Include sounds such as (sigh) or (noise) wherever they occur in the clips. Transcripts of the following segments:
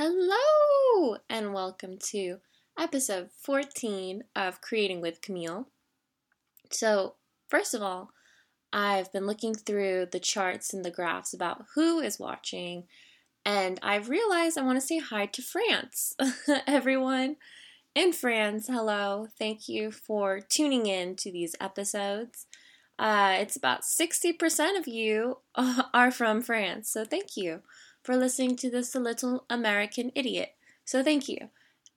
Hello, and welcome to episode 14 of Creating with Camille. So, first of all, I've been looking through the charts and the graphs about who is watching, and I've realized I want to say hi to France. (laughs) Everyone in France, hello. Thank you for tuning in to these episodes. Uh, it's about 60% of you (laughs) are from France, so thank you for listening to this little American idiot. So thank you.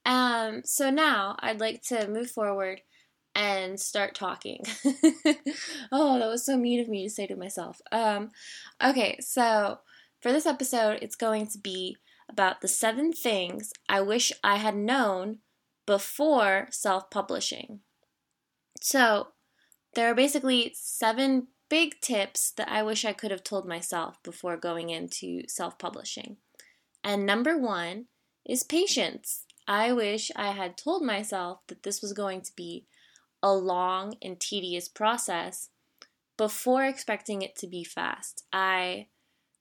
Um, so now I'd like to move forward and start talking. (laughs) oh, that was so mean of me to say to myself. Um, okay, so for this episode, it's going to be about the seven things I wish I had known before self publishing. So, there are basically seven big tips that I wish I could have told myself before going into self publishing. And number one is patience. I wish I had told myself that this was going to be a long and tedious process before expecting it to be fast. I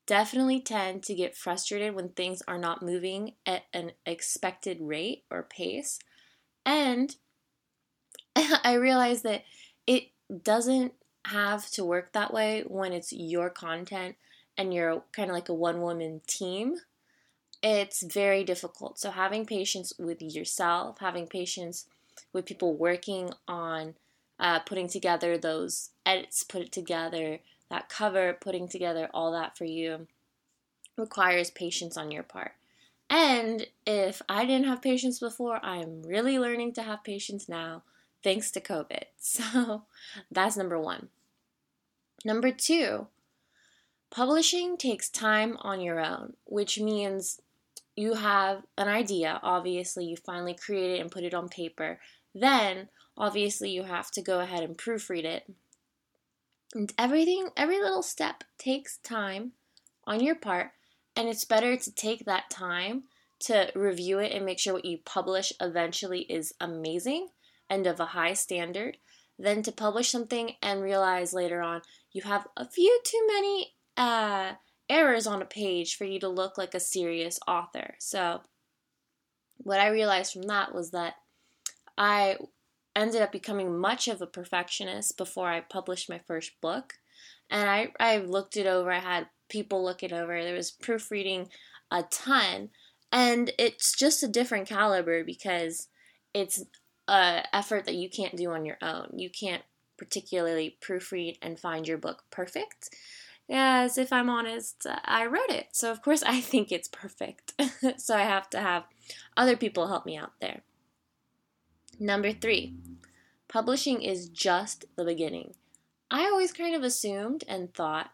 definitely tend to get frustrated when things are not moving at an expected rate or pace. And (laughs) I realize that it doesn't have to work that way when it's your content and you're kind of like a one woman team. It's very difficult. So, having patience with yourself, having patience with people working on uh, putting together those edits, put it together, that cover, putting together all that for you requires patience on your part. And if I didn't have patience before, I'm really learning to have patience now thanks to COVID. (laughs) So that's number one. Number two, publishing takes time on your own, which means you have an idea. Obviously, you finally create it and put it on paper. Then, obviously, you have to go ahead and proofread it. And everything, every little step takes time on your part, and it's better to take that time to review it and make sure what you publish eventually is amazing and of a high standard than to publish something and realize later on you have a few too many uh, errors on a page for you to look like a serious author. So, what I realized from that was that I ended up becoming much of a perfectionist before I published my first book. And I, I looked it over, I had people look it over, there was proofreading a ton. And it's just a different caliber because it's a effort that you can't do on your own. You can't particularly proofread and find your book perfect. As if I'm honest, I wrote it. So of course (laughs) I think it's perfect. (laughs) so I have to have other people help me out there. Number 3. Publishing is just the beginning. I always kind of assumed and thought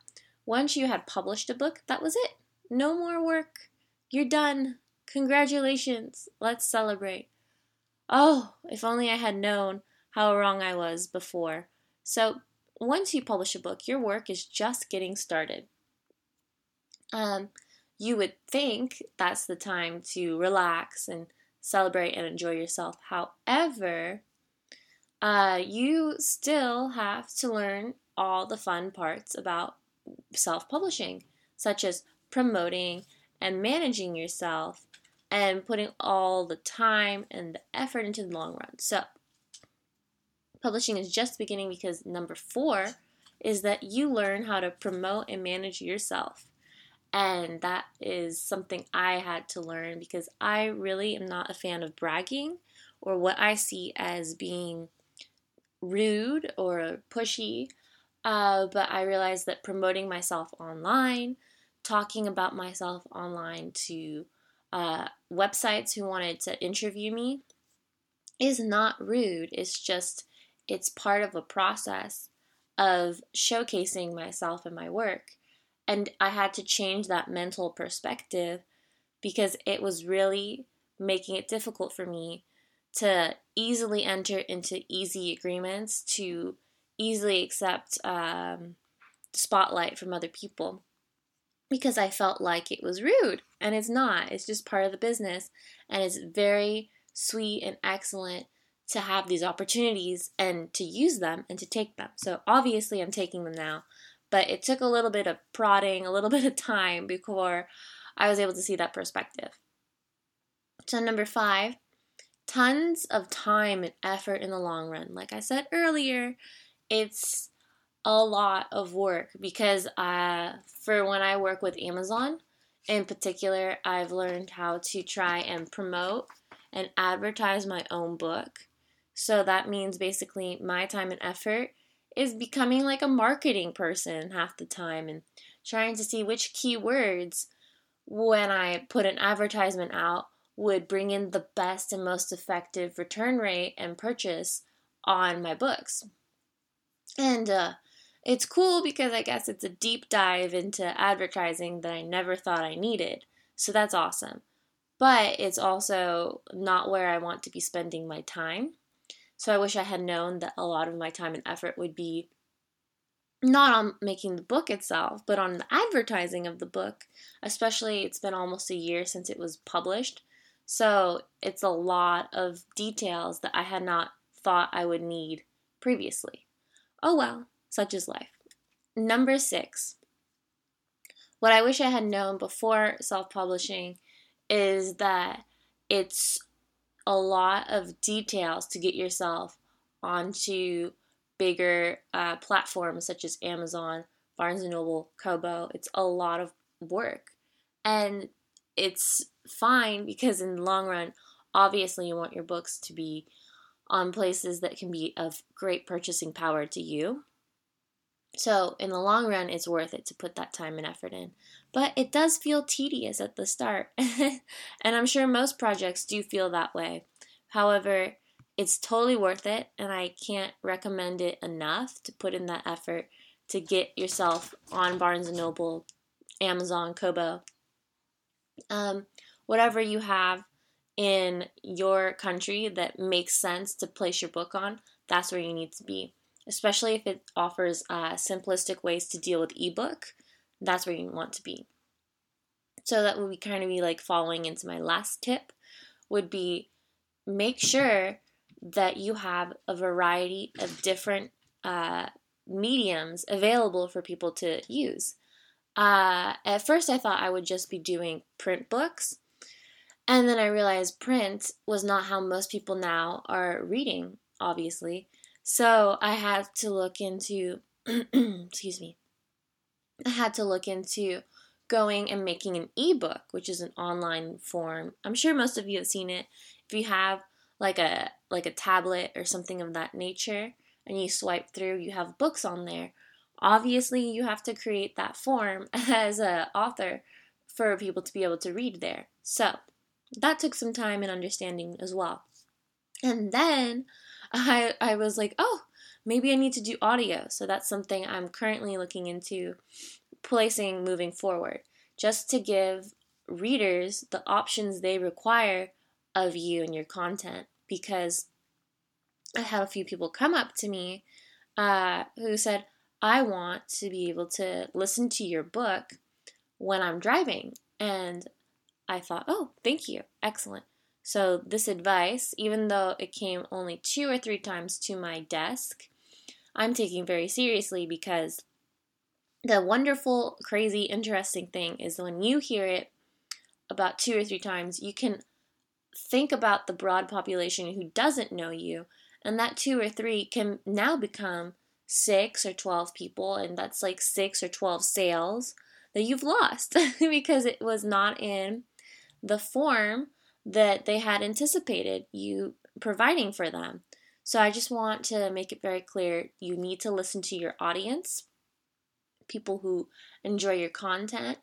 once you had published a book, that was it. No more work. You're done. Congratulations. Let's celebrate. Oh, if only I had known how wrong I was before. So, once you publish a book, your work is just getting started. Um, you would think that's the time to relax and celebrate and enjoy yourself. However, uh, you still have to learn all the fun parts about self publishing, such as promoting and managing yourself and putting all the time and the effort into the long run. So, publishing is just beginning because number four is that you learn how to promote and manage yourself. And that is something I had to learn because I really am not a fan of bragging or what I see as being rude or pushy. Uh, but I realized that promoting myself online, talking about myself online to uh, websites who wanted to interview me is not rude. It's just, it's part of a process of showcasing myself and my work. And I had to change that mental perspective because it was really making it difficult for me to easily enter into easy agreements, to easily accept um, spotlight from other people because I felt like it was rude. And it's not, it's just part of the business. And it's very sweet and excellent to have these opportunities and to use them and to take them. So obviously, I'm taking them now. But it took a little bit of prodding, a little (laughs) bit of time before I was able to see that perspective. So, number five, tons of time and effort in the long run. Like I said earlier, it's a lot of work because uh, for when I work with Amazon in particular, I've learned how to try and promote and advertise my own book. So that means basically my time and effort is becoming like a marketing person half the time and trying to see which keywords when I put an advertisement out would bring in the best and most effective return rate and purchase on my books. And uh, it's cool because I guess it's a deep dive into advertising that I never thought I needed. So that's awesome. But it's also not where I want to be spending my time. So I wish I had known that a lot of my time and effort would be not on making the book itself, but on the advertising of the book. Especially, it's been almost a year since it was published. So it's a lot of details that I had not thought I would need previously. Oh well, such is life. Number six. What I wish I had known before self publishing is that it's a lot of details to get yourself onto bigger uh, platforms such as Amazon, Barnes and Noble, Kobo. It's a lot of work. And it's fine because in the long run, obviously you want your books to be on places that can be of great purchasing power to you. So, in the long run, it's worth it to put that time and effort in. But it does feel tedious at the start. (laughs) and I'm sure most projects do feel that way. However, it's totally worth it, and I can't recommend it enough to put in that effort to get yourself on Barnes and Noble, Amazon, Kobo, um, whatever you have in your country that makes sense to place your book on, that's where you need to be. Especially if it offers uh, simplistic ways to deal with ebook, that's where you want to be. So that would be kind of be like following into my last tip would be make sure that you have a variety of different uh, mediums available for people to use. Uh, at first, I thought I would just be doing print books, and then I realized print was not how most people now are reading, obviously. So I had to look into, (clears throat) excuse me, I had to look into going and making an ebook, which is an online form. I'm sure most of you have seen it. If you have like a like a tablet or something of that nature and you swipe through, you have books on there. Obviously, you have to create that form (laughs) as a author for people to be able to read there. So, that took some time and understanding as well. And then I I was like, "Oh, maybe I need to do audio." So that's something I'm currently looking into placing moving forward, just to give readers the options they require of you and your content because I had a few people come up to me uh, who said, I want to be able to listen to your book when I'm driving. And I thought, oh, thank you. Excellent. So, this advice, even though it came only two or three times to my desk, I'm taking very seriously because the wonderful, crazy, interesting thing is when you hear it about two or three times, you can think about the broad population who doesn't know you, and that two or three can now become six or 12 people, and that's like six or 12 sales that you've lost (laughs) because it was not in the form that they had anticipated you providing for them. So I just want to make it very clear you need to listen to your audience, people who enjoy your content,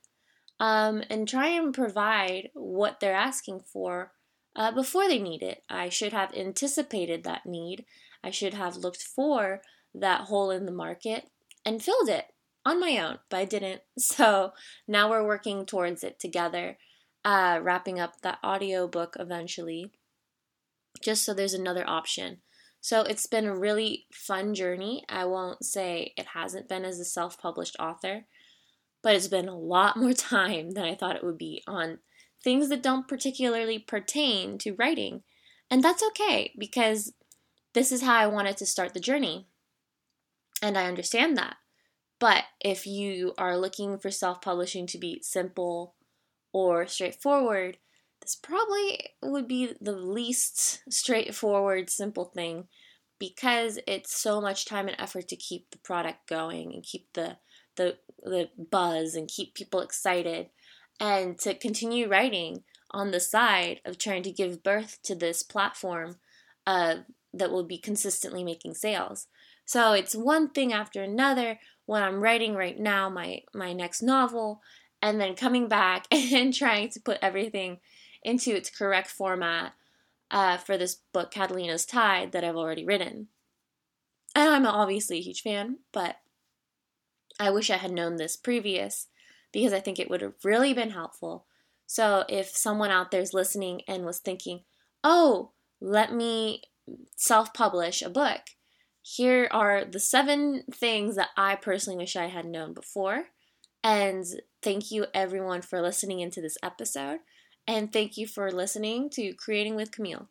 um, and try and provide what they're asking for uh, before they need it. I should have anticipated that need. I should have looked for that hole in the market and filled it on my own, but I didn't. (laughs) So now we're working towards it together, uh, wrapping up that audio book eventually, just so there's another option. So it's been a really fun journey. I won't say it hasn't been as a self published author, but it's been a lot (laughs) more time than I thought it would be on things that don't particularly pertain to writing. And that's okay because this is how I wanted to start the journey. And I understand that. But if you are looking for self publishing to be simple or straightforward, this probably would be the least straightforward, simple thing because it's so much time and effort to keep the product going and keep the the the buzz and keep people excited and to continue writing on the side of trying to give birth to this platform uh, that will be consistently making sales. So it's one thing after another when I'm writing right now my my next novel and then coming back (laughs) and trying to put everything into its correct format uh, for this book Catalina's Tide that I've already written. And I'm obviously a huge fan, but I wish I had known this previous because I think it would have really been helpful. So if someone out there is listening and was thinking, oh, let me self publish a book, here are the seven things that I personally wish I had known before. And thank you everyone for listening into this episode. And thank you for listening to Creating with Camille.